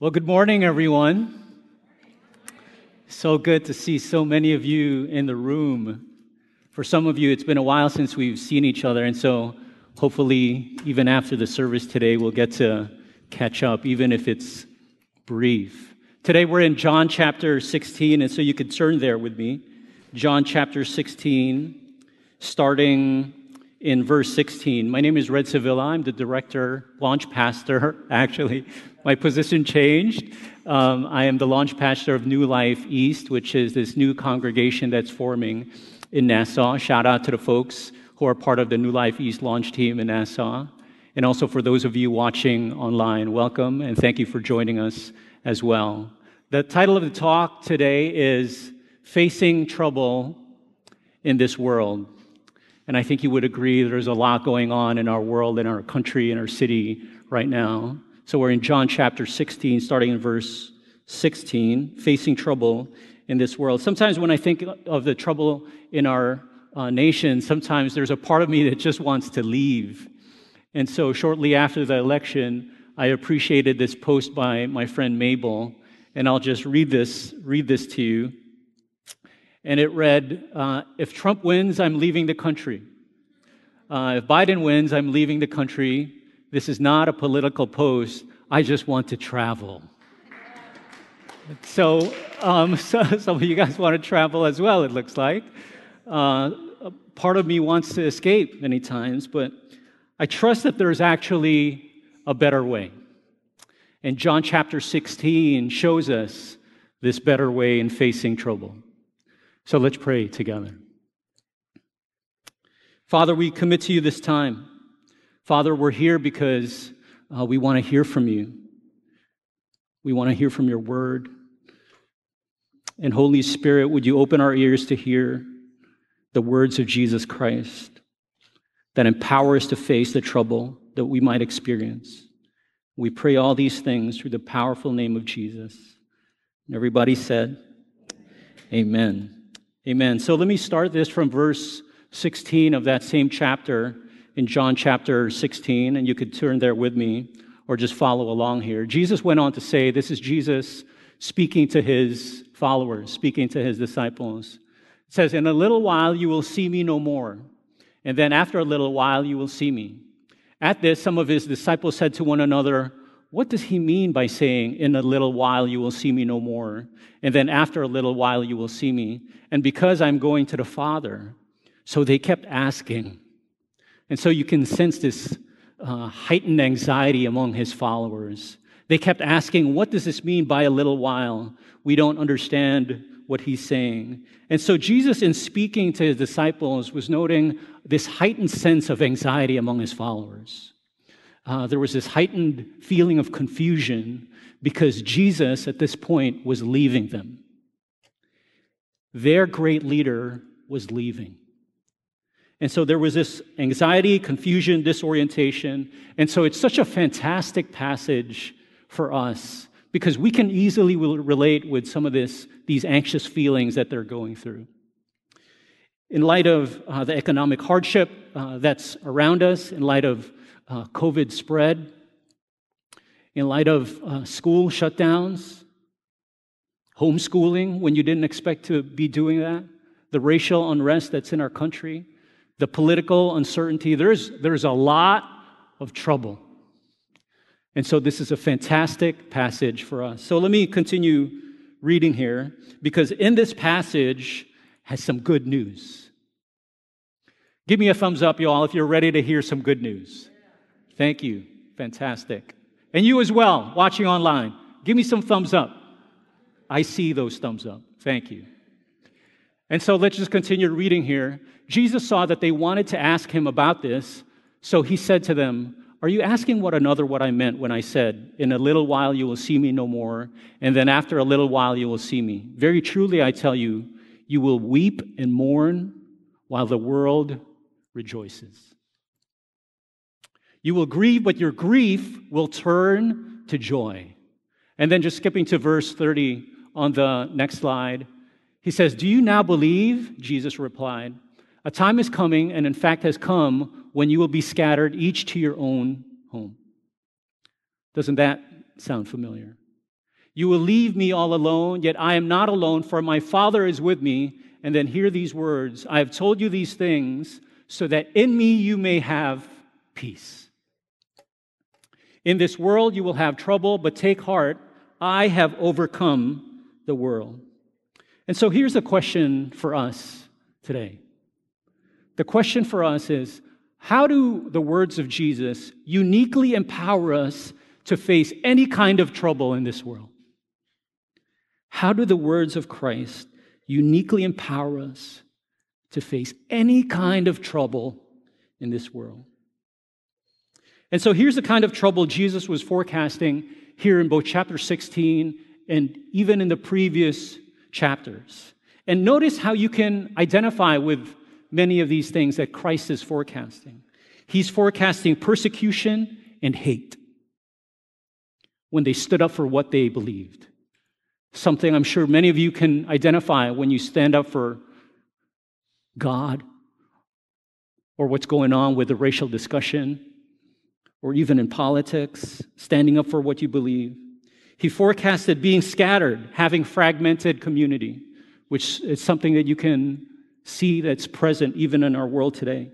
Well, good morning, everyone. So good to see so many of you in the room. For some of you, it's been a while since we've seen each other, and so hopefully, even after the service today, we'll get to catch up, even if it's brief. Today, we're in John chapter 16, and so you could turn there with me. John chapter 16, starting in verse 16. My name is Red Sevilla. I'm the director, launch pastor, actually. My position changed. Um, I am the launch pastor of New Life East, which is this new congregation that's forming in Nassau. Shout out to the folks who are part of the New Life East launch team in Nassau. And also for those of you watching online, welcome and thank you for joining us as well. The title of the talk today is Facing Trouble in This World. And I think you would agree there's a lot going on in our world, in our country, in our city right now. So we're in John chapter 16, starting in verse 16, facing trouble in this world. Sometimes when I think of the trouble in our uh, nation, sometimes there's a part of me that just wants to leave. And so shortly after the election, I appreciated this post by my friend Mabel, and I'll just read this, read this to you and it read uh, If Trump wins, I'm leaving the country. Uh, if Biden wins, I'm leaving the country. This is not a political post. I just want to travel. So, um, so some of you guys want to travel as well, it looks like. Uh, part of me wants to escape many times, but I trust that there's actually a better way. And John chapter 16 shows us this better way in facing trouble. So let's pray together. Father, we commit to you this time. Father, we're here because uh, we want to hear from you. We want to hear from your word. And Holy Spirit, would you open our ears to hear the words of Jesus Christ that empower us to face the trouble that we might experience? We pray all these things through the powerful name of Jesus. And everybody said, Amen. Amen. So let me start this from verse 16 of that same chapter in John chapter 16, and you could turn there with me or just follow along here. Jesus went on to say, This is Jesus speaking to his followers, speaking to his disciples. It says, In a little while you will see me no more, and then after a little while you will see me. At this, some of his disciples said to one another, what does he mean by saying, In a little while you will see me no more, and then after a little while you will see me? And because I'm going to the Father. So they kept asking. And so you can sense this uh, heightened anxiety among his followers. They kept asking, What does this mean by a little while? We don't understand what he's saying. And so Jesus, in speaking to his disciples, was noting this heightened sense of anxiety among his followers uh, there was this heightened feeling of confusion because Jesus, at this point, was leaving them. Their great leader was leaving. And so there was this anxiety, confusion, disorientation. And so it's such a fantastic passage for us because we can easily relate with some of this, these anxious feelings that they're going through. In light of uh, the economic hardship uh, that's around us, in light of uh, COVID spread, in light of uh, school shutdowns, homeschooling when you didn't expect to be doing that, the racial unrest that's in our country, the political uncertainty, there's, there's a lot of trouble. And so this is a fantastic passage for us. So let me continue reading here because in this passage has some good news. Give me a thumbs up, y'all, if you're ready to hear some good news. Thank you. Fantastic. And you as well, watching online, give me some thumbs up. I see those thumbs up. Thank you. And so let's just continue reading here. Jesus saw that they wanted to ask him about this, so he said to them, Are you asking one another what I meant when I said, In a little while you will see me no more, and then after a little while you will see me? Very truly I tell you, you will weep and mourn while the world rejoices. You will grieve, but your grief will turn to joy. And then just skipping to verse 30 on the next slide, he says, Do you now believe? Jesus replied, A time is coming, and in fact has come, when you will be scattered, each to your own home. Doesn't that sound familiar? You will leave me all alone, yet I am not alone, for my Father is with me. And then hear these words I have told you these things so that in me you may have peace. In this world you will have trouble, but take heart, I have overcome the world. And so here's a question for us today. The question for us is how do the words of Jesus uniquely empower us to face any kind of trouble in this world? How do the words of Christ uniquely empower us to face any kind of trouble in this world? And so here's the kind of trouble Jesus was forecasting here in both chapter 16 and even in the previous chapters. And notice how you can identify with many of these things that Christ is forecasting. He's forecasting persecution and hate when they stood up for what they believed. Something I'm sure many of you can identify when you stand up for God or what's going on with the racial discussion or even in politics, standing up for what you believe. He forecasted being scattered, having fragmented community, which is something that you can see that's present even in our world today.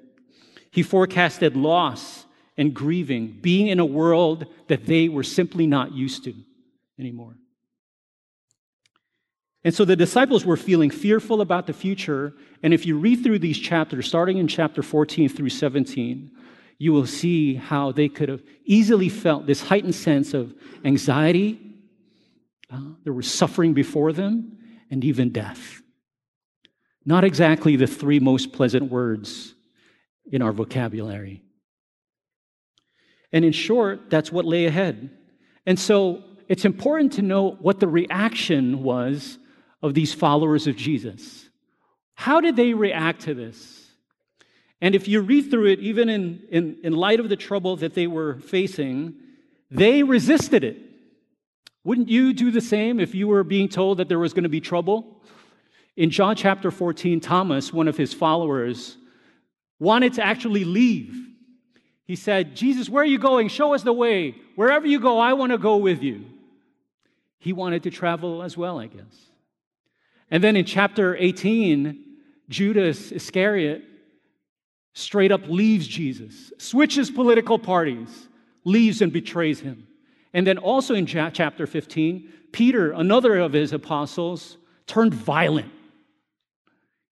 He forecasted loss and grieving, being in a world that they were simply not used to anymore. And so the disciples were feeling fearful about the future. And if you read through these chapters, starting in chapter 14 through 17, you will see how they could have easily felt this heightened sense of anxiety. Uh, there was suffering before them and even death. Not exactly the three most pleasant words in our vocabulary. And in short, that's what lay ahead. And so it's important to know what the reaction was of these followers of Jesus. How did they react to this? And if you read through it, even in, in, in light of the trouble that they were facing, they resisted it. Wouldn't you do the same if you were being told that there was going to be trouble? In John chapter 14, Thomas, one of his followers, wanted to actually leave. He said, Jesus, where are you going? Show us the way. Wherever you go, I want to go with you. He wanted to travel as well, I guess. And then in chapter 18, Judas Iscariot straight up leaves Jesus, switches political parties, leaves and betrays him. And then also in chapter 15, Peter, another of his apostles, turned violent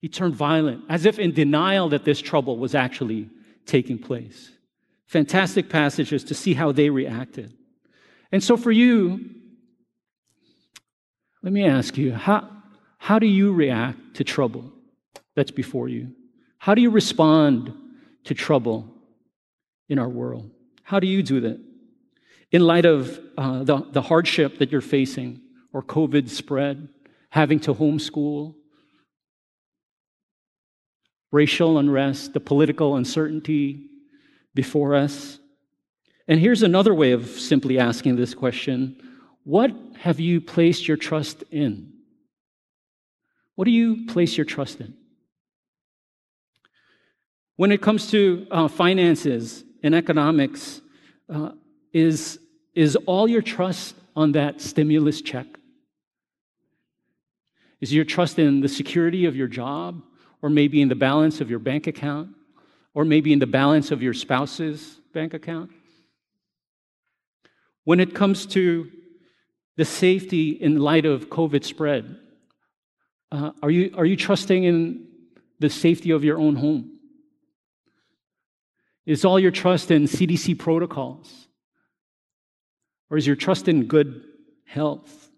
he turned violent, as if in denial that this trouble was actually taking place. Fantastic passages to see how they reacted. And so, for you, let me ask you how, how do you react to trouble that's before you? How do you respond to trouble in our world? How do you do that? In light of uh, the, the hardship that you're facing, or COVID spread, having to homeschool, racial unrest, the political uncertainty before us. And here's another way of simply asking this question What have you placed your trust in? What do you place your trust in? When it comes to uh, finances and economics, uh, is, is all your trust on that stimulus check? Is your trust in the security of your job? or maybe in the balance of your bank account, or maybe in the balance of your spouse's bank account. When it comes to the safety in light of COVID spread, uh, are, you, are you trusting in the safety of your own home? Is all your trust in CDC protocols? Or is your trust in good health?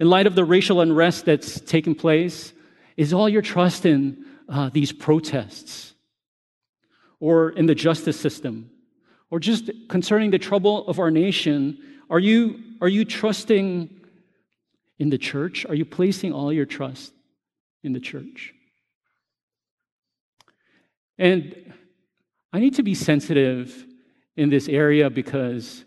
In light of the racial unrest that's taken place, is all your trust in uh, these protests or in the justice system or just concerning the trouble of our nation? Are you, are you trusting in the church? Are you placing all your trust in the church? And I need to be sensitive in this area because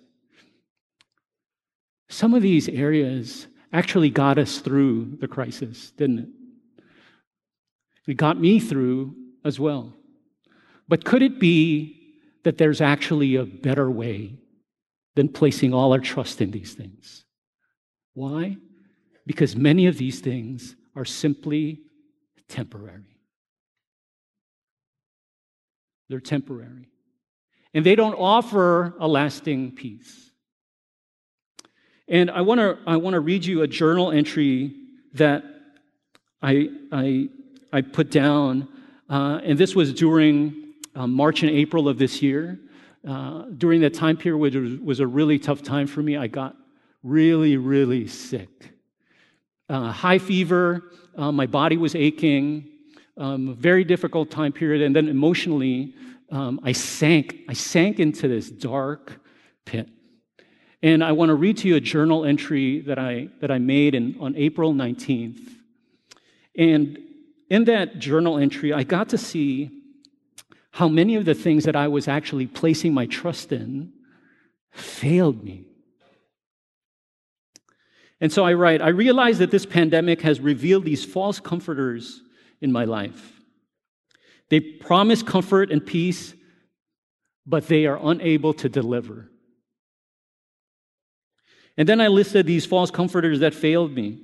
some of these areas actually got us through the crisis, didn't it? It got me through as well. But could it be that there's actually a better way than placing all our trust in these things? Why? Because many of these things are simply temporary. They're temporary. And they don't offer a lasting peace. And I want to I want to read you a journal entry that I I, I put down, uh, and this was during uh, March and April of this year. Uh, during that time period, which was, was a really tough time for me, I got really really sick, uh, high fever, uh, my body was aching, um, very difficult time period, and then emotionally, um, I sank. I sank into this dark pit. And I want to read to you a journal entry that I, that I made in, on April 19th. And in that journal entry, I got to see how many of the things that I was actually placing my trust in failed me. And so I write, I realize that this pandemic has revealed these false comforters in my life. They promise comfort and peace, but they are unable to deliver. And then I listed these false comforters that failed me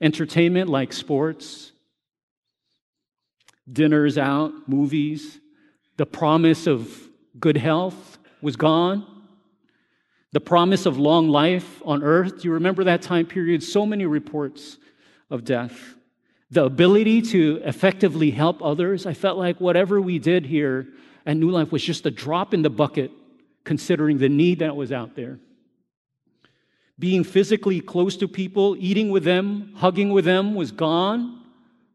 entertainment like sports, dinners out, movies, the promise of good health was gone. The promise of long life on earth. Do you remember that time period? So many reports of death. The ability to effectively help others. I felt like whatever we did here at New Life was just a drop in the bucket, considering the need that was out there being physically close to people, eating with them, hugging with them was gone.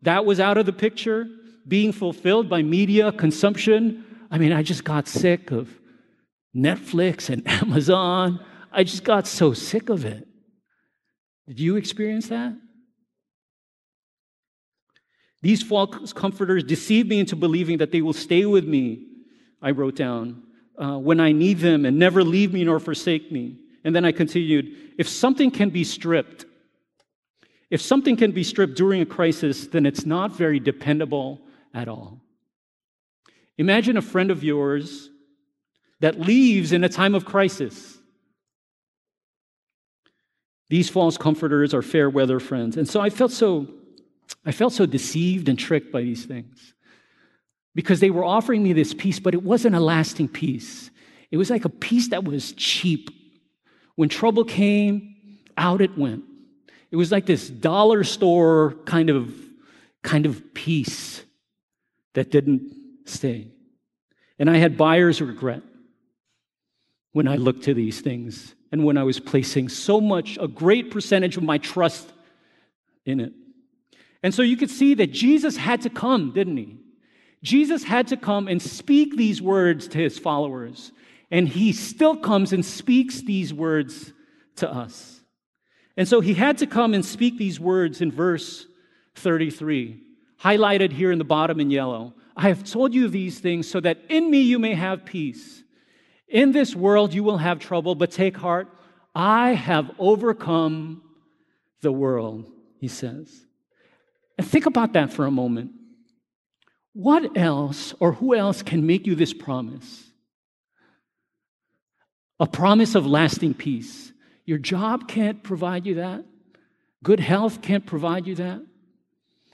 That was out of the picture. Being fulfilled by media consumption. I mean, I just got sick of Netflix and Amazon. I just got so sick of it. Did you experience that? These false comforters deceive me into believing that they will stay with me, I wrote down, uh, when I need them and never leave me nor forsake me. And then I continued if something can be stripped, if something can be stripped during a crisis, then it's not very dependable at all. Imagine a friend of yours that leaves in a time of crisis. These false comforters are fair weather friends. And so I felt so I felt so deceived and tricked by these things. Because they were offering me this peace, but it wasn't a lasting peace. It was like a peace that was cheap when trouble came, out it went. It was like this dollar store kind of, kind of peace that didn't stay. And I had buyer's regret when I looked to these things and when I was placing so much, a great percentage of my trust in it. And so you could see that Jesus had to come, didn't he? Jesus had to come and speak these words to his followers. And he still comes and speaks these words to us. And so he had to come and speak these words in verse 33, highlighted here in the bottom in yellow. I have told you these things so that in me you may have peace. In this world you will have trouble, but take heart. I have overcome the world, he says. And think about that for a moment. What else or who else can make you this promise? a promise of lasting peace. Your job can't provide you that. Good health can't provide you that.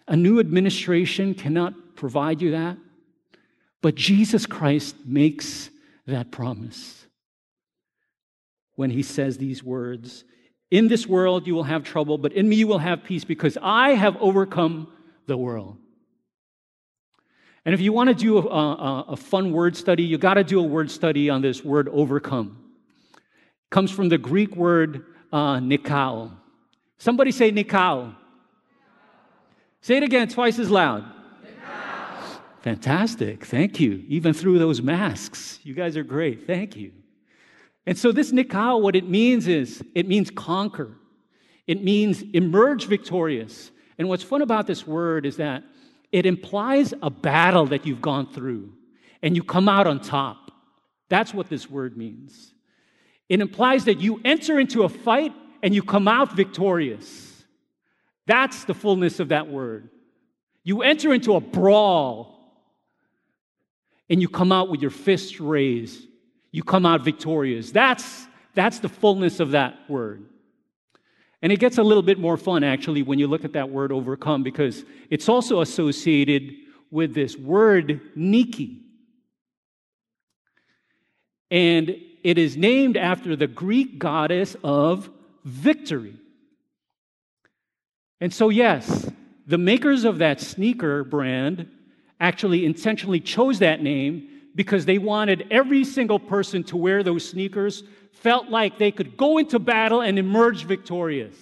A new administration cannot provide you that. But Jesus Christ makes that promise when he says these words In this world you will have trouble, but in me you will have peace because I have overcome the world. And if you want to do a, a, a fun word study, you got to do a word study on this word overcome comes from the Greek word uh, nikao. Somebody say nikao. Say it again, twice as loud. Nikao. Fantastic. Thank you. Even through those masks. You guys are great. Thank you. And so, this nikao, what it means is it means conquer, it means emerge victorious. And what's fun about this word is that it implies a battle that you've gone through and you come out on top. That's what this word means. It implies that you enter into a fight and you come out victorious. That's the fullness of that word. You enter into a brawl and you come out with your fists raised. You come out victorious. That's, that's the fullness of that word. And it gets a little bit more fun, actually, when you look at that word overcome, because it's also associated with this word Nike. And it is named after the Greek goddess of victory. And so, yes, the makers of that sneaker brand actually intentionally chose that name because they wanted every single person to wear those sneakers felt like they could go into battle and emerge victorious.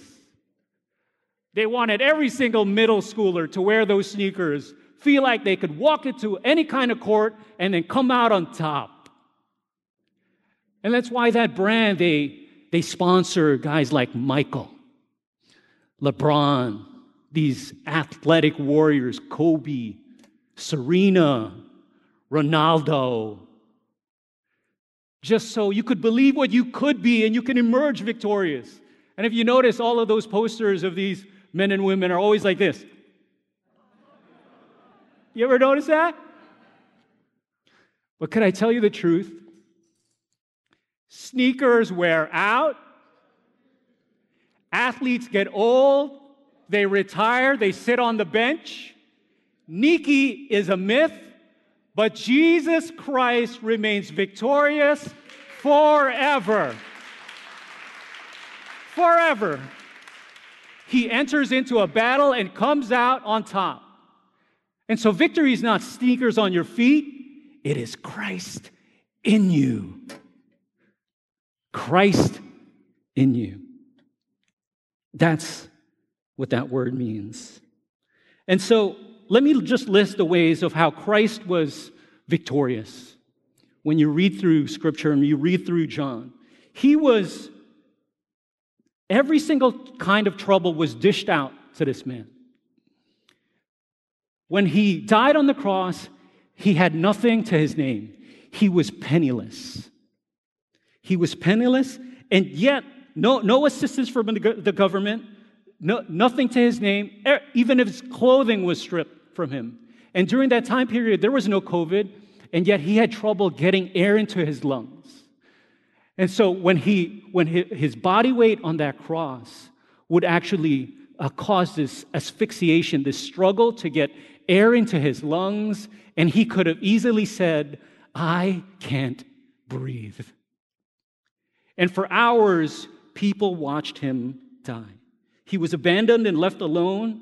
They wanted every single middle schooler to wear those sneakers, feel like they could walk into any kind of court and then come out on top. And that's why that brand, they, they sponsor guys like Michael, LeBron, these athletic warriors, Kobe, Serena, Ronaldo, just so you could believe what you could be and you can emerge victorious. And if you notice, all of those posters of these men and women are always like this. You ever notice that? But could I tell you the truth? Sneakers wear out. Athletes get old. They retire. They sit on the bench. Nike is a myth, but Jesus Christ remains victorious forever. Forever. He enters into a battle and comes out on top. And so victory is not sneakers on your feet, it is Christ in you. Christ in you. That's what that word means. And so let me just list the ways of how Christ was victorious. When you read through scripture and you read through John, he was, every single kind of trouble was dished out to this man. When he died on the cross, he had nothing to his name. He was penniless. He was penniless, and yet no, no assistance from the government, no, nothing to his name, even if his clothing was stripped from him. And during that time period, there was no COVID, and yet he had trouble getting air into his lungs. And so when, he, when his body weight on that cross would actually uh, cause this asphyxiation, this struggle to get air into his lungs, and he could have easily said, I can't breathe. And for hours, people watched him die. He was abandoned and left alone.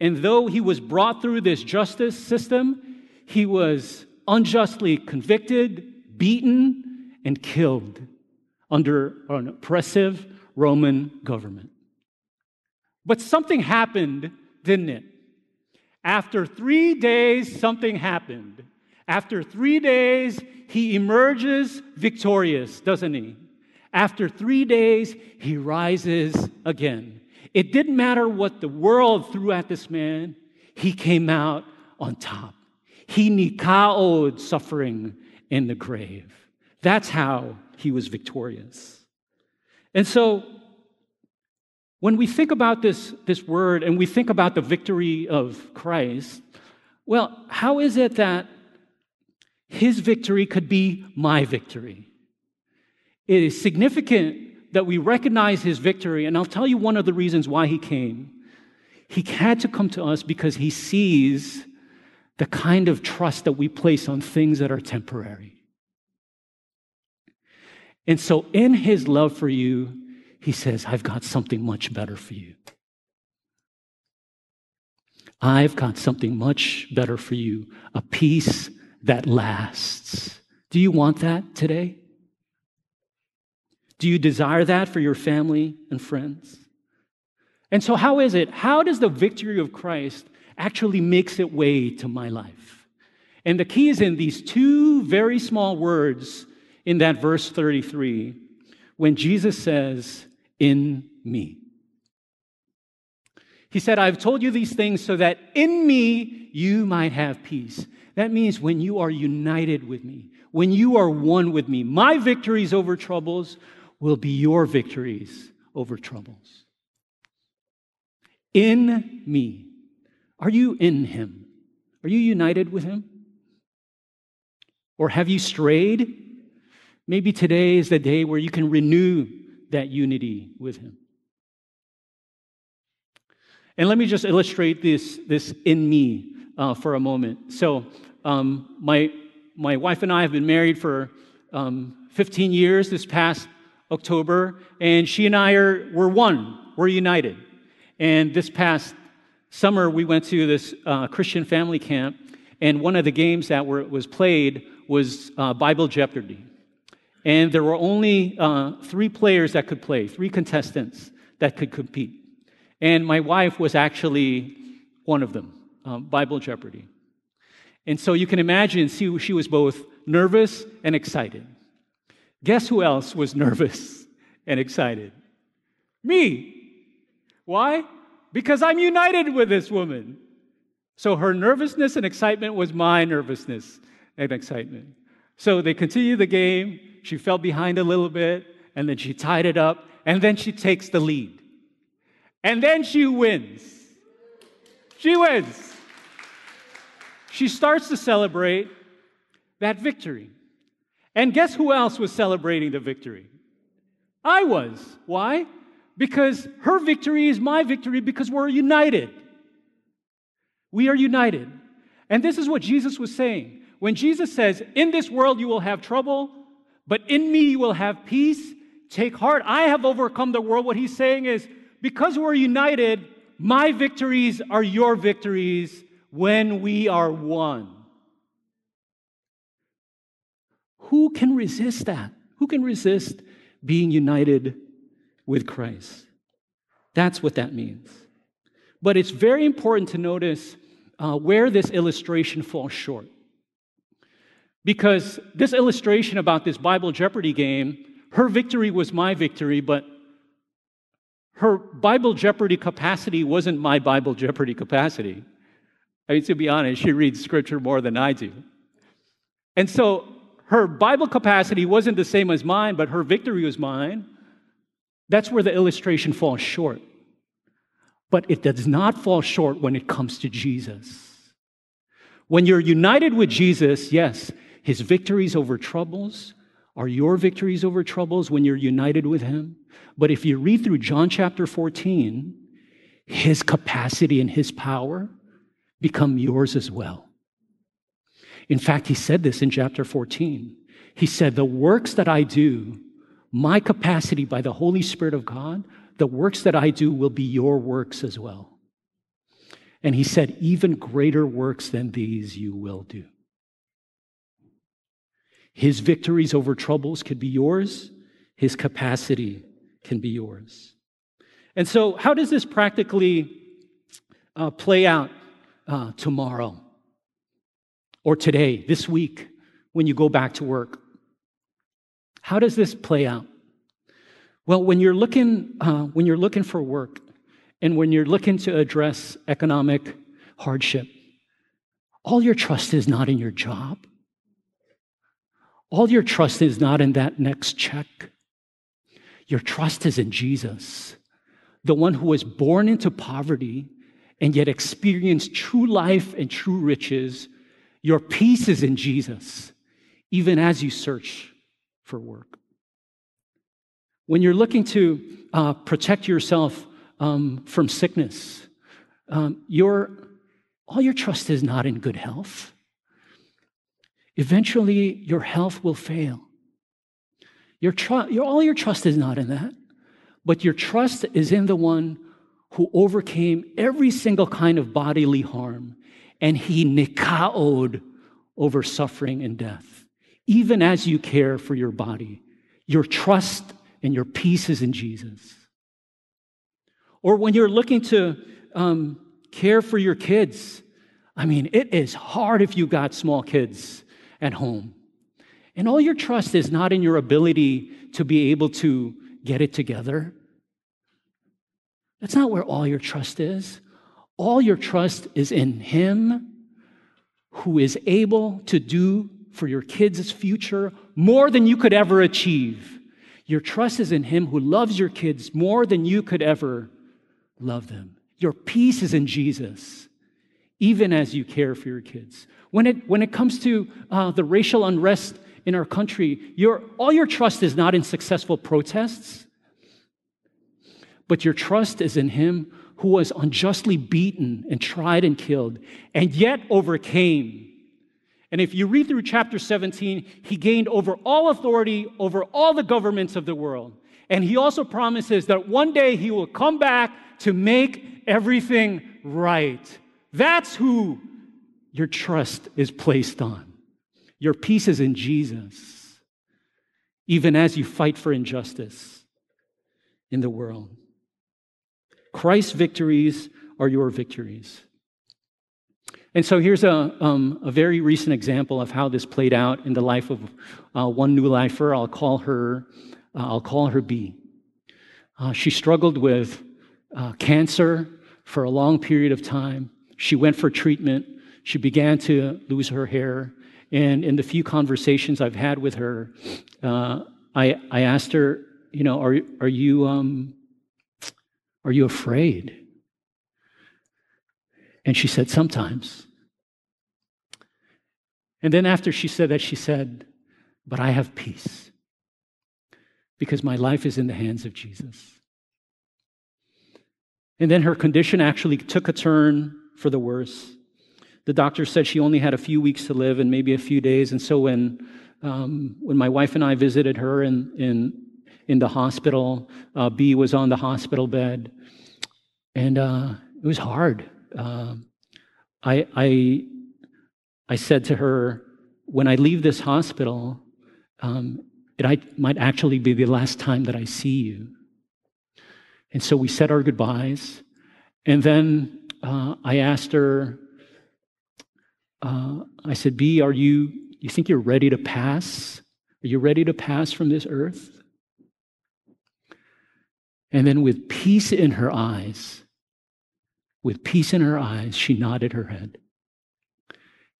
And though he was brought through this justice system, he was unjustly convicted, beaten, and killed under an oppressive Roman government. But something happened, didn't it? After three days, something happened. After three days, he emerges victorious, doesn't he? After three days, he rises again. It didn't matter what the world threw at this man, he came out on top. He nikaoed suffering in the grave. That's how he was victorious. And so, when we think about this, this word and we think about the victory of Christ, well, how is it that his victory could be my victory? It is significant that we recognize his victory, and I'll tell you one of the reasons why he came. He had to come to us because he sees the kind of trust that we place on things that are temporary. And so, in his love for you, he says, I've got something much better for you. I've got something much better for you a peace that lasts. Do you want that today? Do you desire that for your family and friends? And so, how is it? How does the victory of Christ actually makes its way to my life? And the key is in these two very small words in that verse 33 when Jesus says, In me. He said, I've told you these things so that in me you might have peace. That means when you are united with me, when you are one with me, my victories over troubles will be your victories over troubles. In me. Are you in Him? Are you united with Him? Or have you strayed? Maybe today is the day where you can renew that unity with Him. And let me just illustrate this, this in me uh, for a moment. So, um, my, my wife and I have been married for um, 15 years this past October, and she and I are, we're one, we're united. And this past summer, we went to this uh, Christian family camp, and one of the games that were, was played was uh, Bible Jeopardy. And there were only uh, three players that could play, three contestants that could compete. And my wife was actually one of them, um, Bible Jeopardy. And so you can imagine she was both nervous and excited. Guess who else was nervous and excited? Me. Why? Because I'm united with this woman. So her nervousness and excitement was my nervousness and excitement. So they continue the game. She fell behind a little bit, and then she tied it up, and then she takes the lead. And then she wins. She wins. She starts to celebrate that victory. And guess who else was celebrating the victory? I was. Why? Because her victory is my victory because we're united. We are united. And this is what Jesus was saying. When Jesus says, In this world you will have trouble, but in me you will have peace, take heart. I have overcome the world. What he's saying is, because we're united, my victories are your victories when we are one. Who can resist that? Who can resist being united with Christ? That's what that means. But it's very important to notice uh, where this illustration falls short. Because this illustration about this Bible Jeopardy game, her victory was my victory, but her Bible Jeopardy capacity wasn't my Bible Jeopardy capacity. I mean, to be honest, she reads scripture more than I do. And so her Bible capacity wasn't the same as mine, but her victory was mine. That's where the illustration falls short. But it does not fall short when it comes to Jesus. When you're united with Jesus, yes, his victories over troubles are your victories over troubles when you're united with him. But if you read through John chapter 14, his capacity and his power become yours as well. In fact, he said this in chapter 14. He said, The works that I do, my capacity by the Holy Spirit of God, the works that I do will be your works as well. And he said, Even greater works than these you will do. His victories over troubles could be yours, his capacity can be yours. And so, how does this practically uh, play out uh, tomorrow? Or today, this week, when you go back to work? How does this play out? Well, when you're looking, uh, when you're looking for work and when you're looking to address economic hardship, all your trust is not in your job. All your trust is not in that next check. Your trust is in Jesus, the one who was born into poverty and yet experienced true life and true riches your peace is in Jesus, even as you search for work. When you're looking to uh, protect yourself um, from sickness, um, your, all your trust is not in good health. Eventually, your health will fail. Your, tr- your, all your trust is not in that, but your trust is in the one who overcame every single kind of bodily harm and he nikaod over suffering and death. Even as you care for your body, your trust and your peace is in Jesus. Or when you're looking to um, care for your kids, I mean, it is hard if you've got small kids at home. And all your trust is not in your ability to be able to get it together. That's not where all your trust is. All your trust is in Him who is able to do for your kids' future more than you could ever achieve. Your trust is in Him who loves your kids more than you could ever love them. Your peace is in Jesus, even as you care for your kids. When it, when it comes to uh, the racial unrest in our country, your, all your trust is not in successful protests, but your trust is in Him who was unjustly beaten and tried and killed, and yet overcame. And if you read through chapter 17, he gained over all authority over all the governments of the world. And he also promises that one day he will come back to make everything right. That's who your trust is placed on. Your peace is in Jesus, even as you fight for injustice in the world. Christ's victories are your victories. And so here's a, um, a very recent example of how this played out in the life of uh, one new lifer. I'll call her, uh, I'll call her B. Uh, she struggled with uh, cancer for a long period of time. She went for treatment. She began to lose her hair. And in the few conversations I've had with her, uh, I, I asked her, you know, are, are you, um, are you afraid? And she said, Sometimes. And then after she said that, she said, But I have peace because my life is in the hands of Jesus. And then her condition actually took a turn for the worse. The doctor said she only had a few weeks to live and maybe a few days. And so when, um, when my wife and I visited her in, in, in the hospital, uh, B was on the hospital bed. And uh, it was hard. Uh, I, I, I said to her, when I leave this hospital, um, it might actually be the last time that I see you. And so we said our goodbyes. And then uh, I asked her, uh, I said, B, are you, you think you're ready to pass? Are you ready to pass from this earth? And then, with peace in her eyes, with peace in her eyes, she nodded her head.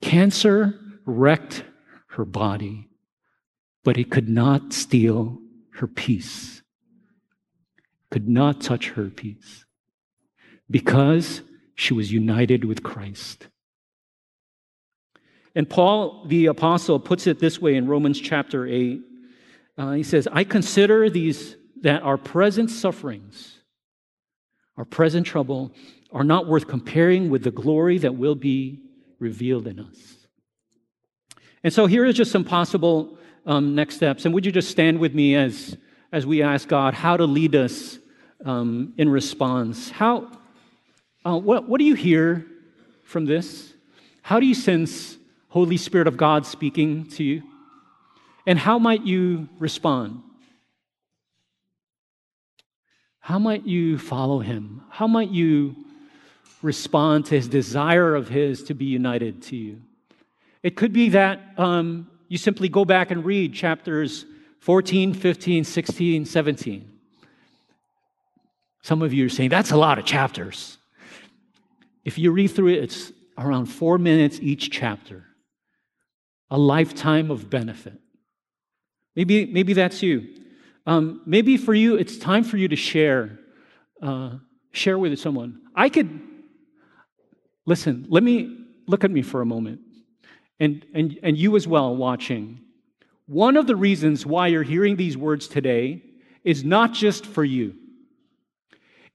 Cancer wrecked her body, but it could not steal her peace, could not touch her peace, because she was united with Christ. And Paul, the apostle, puts it this way in Romans chapter 8. Uh, he says, I consider these, that our present sufferings, our present trouble, are not worth comparing with the glory that will be revealed in us. And so here is just some possible um, next steps. And would you just stand with me as, as we ask God how to lead us um, in response? How, uh, what, what do you hear from this? How do you sense Holy Spirit of God speaking to you? And how might you respond? How might you follow him? How might you respond to his desire of his to be united to you. It could be that um, you simply go back and read chapters 14, 15, 16, 17. Some of you are saying, that's a lot of chapters. If you read through it, it's around four minutes each chapter, a lifetime of benefit. Maybe, maybe that's you. Um, maybe for you, it's time for you to share, uh, share with someone. I could Listen, let me look at me for a moment, and, and, and you as well watching. One of the reasons why you're hearing these words today is not just for you,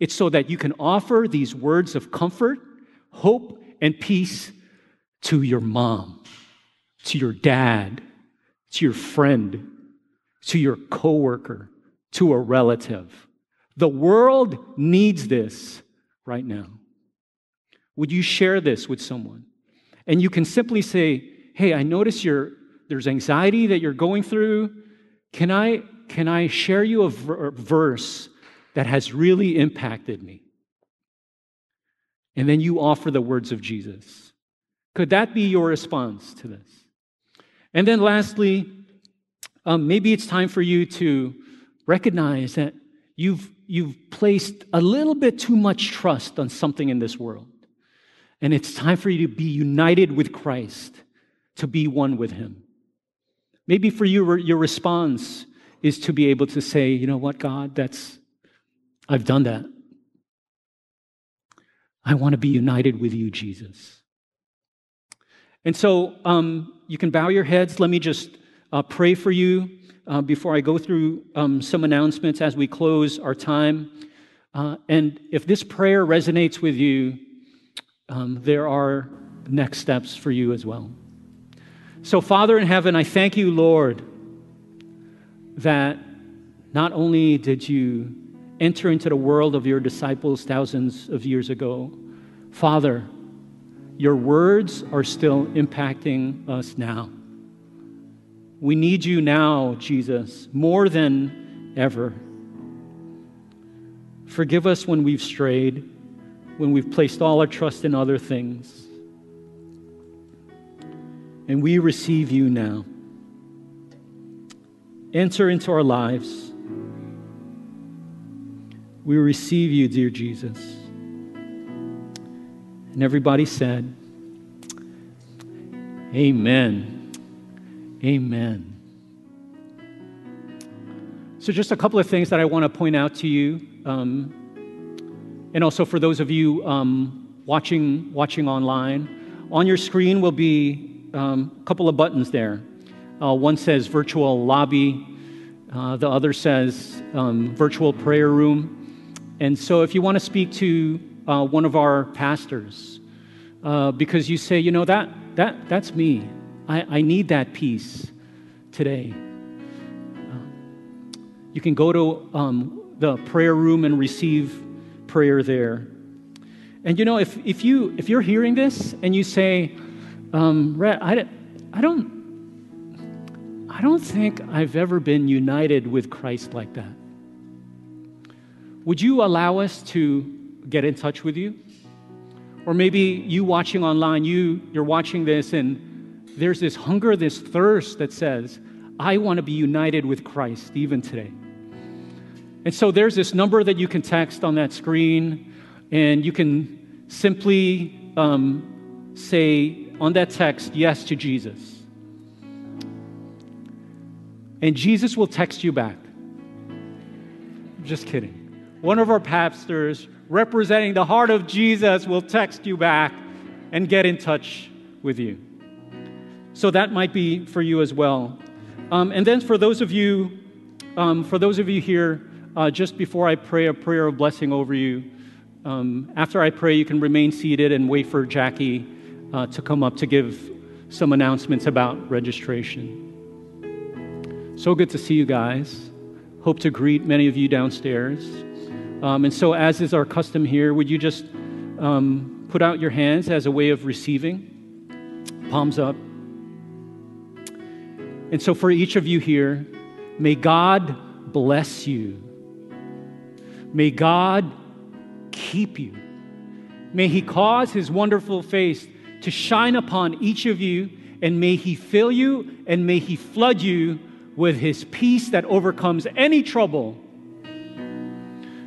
it's so that you can offer these words of comfort, hope, and peace to your mom, to your dad, to your friend, to your coworker, to a relative. The world needs this right now. Would you share this with someone? And you can simply say, Hey, I notice you're, there's anxiety that you're going through. Can I, can I share you a, ver- verse that has really impacted me? And then you offer the words of Jesus. Could that be your response to this? And then lastly, um, maybe it's time for you to recognize that you've, you've placed a little bit too much trust on something in this world. And it's time for you to be united with Christ, to be one with Him. Maybe for you, your response is to be able to say, you know what, God, that's, I've done that. I want to be united with you, Jesus. And so um, you can bow your heads. Let me just uh, pray for you uh, before I go through um, some announcements as we close our time. Uh, and if this prayer resonates with you, um, there are next steps for you as well. So, Father in heaven, I thank you, Lord, that not only did you enter into the world of your disciples thousands of years ago, Father, your words are still impacting us now. We need you now, Jesus, more than ever. Forgive us when we've strayed, when we've placed all our trust in other things. And we receive you now. Enter into our lives. We receive you, dear Jesus. And everybody said, Amen. Amen. So, just a couple of things that I want to point out to you. Um, and also for those of you um, watching, watching online, on your screen will be um, a couple of buttons there. Uh, one says virtual lobby, uh, the other says um, virtual prayer room. And so, if you want to speak to uh, one of our pastors, uh, because you say, you know, that, that, that's me. I, I need that peace today. You can go to um, the prayer room and receive prayer there. And you know, if, if, you, if you're hearing this and you say, um, Rhett, I, I, don't, I don't think I've ever been united with Christ like that. Would you allow us to get in touch with you? Or maybe you watching online, you, you're watching this and there's this hunger, this thirst that says, I want to be united with Christ even today. And so there's this number that you can text on that screen, and you can simply um, say on that text, yes to Jesus. And Jesus will text you back. Just kidding. One of our pastors representing the heart of Jesus will text you back and get in touch with you. So that might be for you as well. Um, and then for those of you, um, for those of you here uh, just before I pray a prayer of blessing over you, um, after I pray, you can remain seated and wait for Jackie uh, to come up to give some announcements about registration. So good to see you guys. Hope to greet many of you downstairs. Um, and so, as is our custom here, would you just um, put out your hands as a way of receiving? Palms up. And so, for each of you here, may God bless you May God keep you. May He cause His wonderful face to shine upon each of you, and may He fill you and may He flood you with His peace that overcomes any trouble.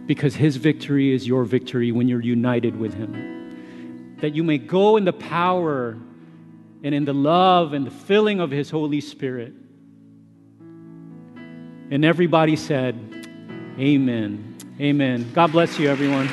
Because His victory is your victory when you're united with Him. That you may go in the power and in the love and the filling of His Holy Spirit. And everybody said, Amen. Amen. God bless you, everyone.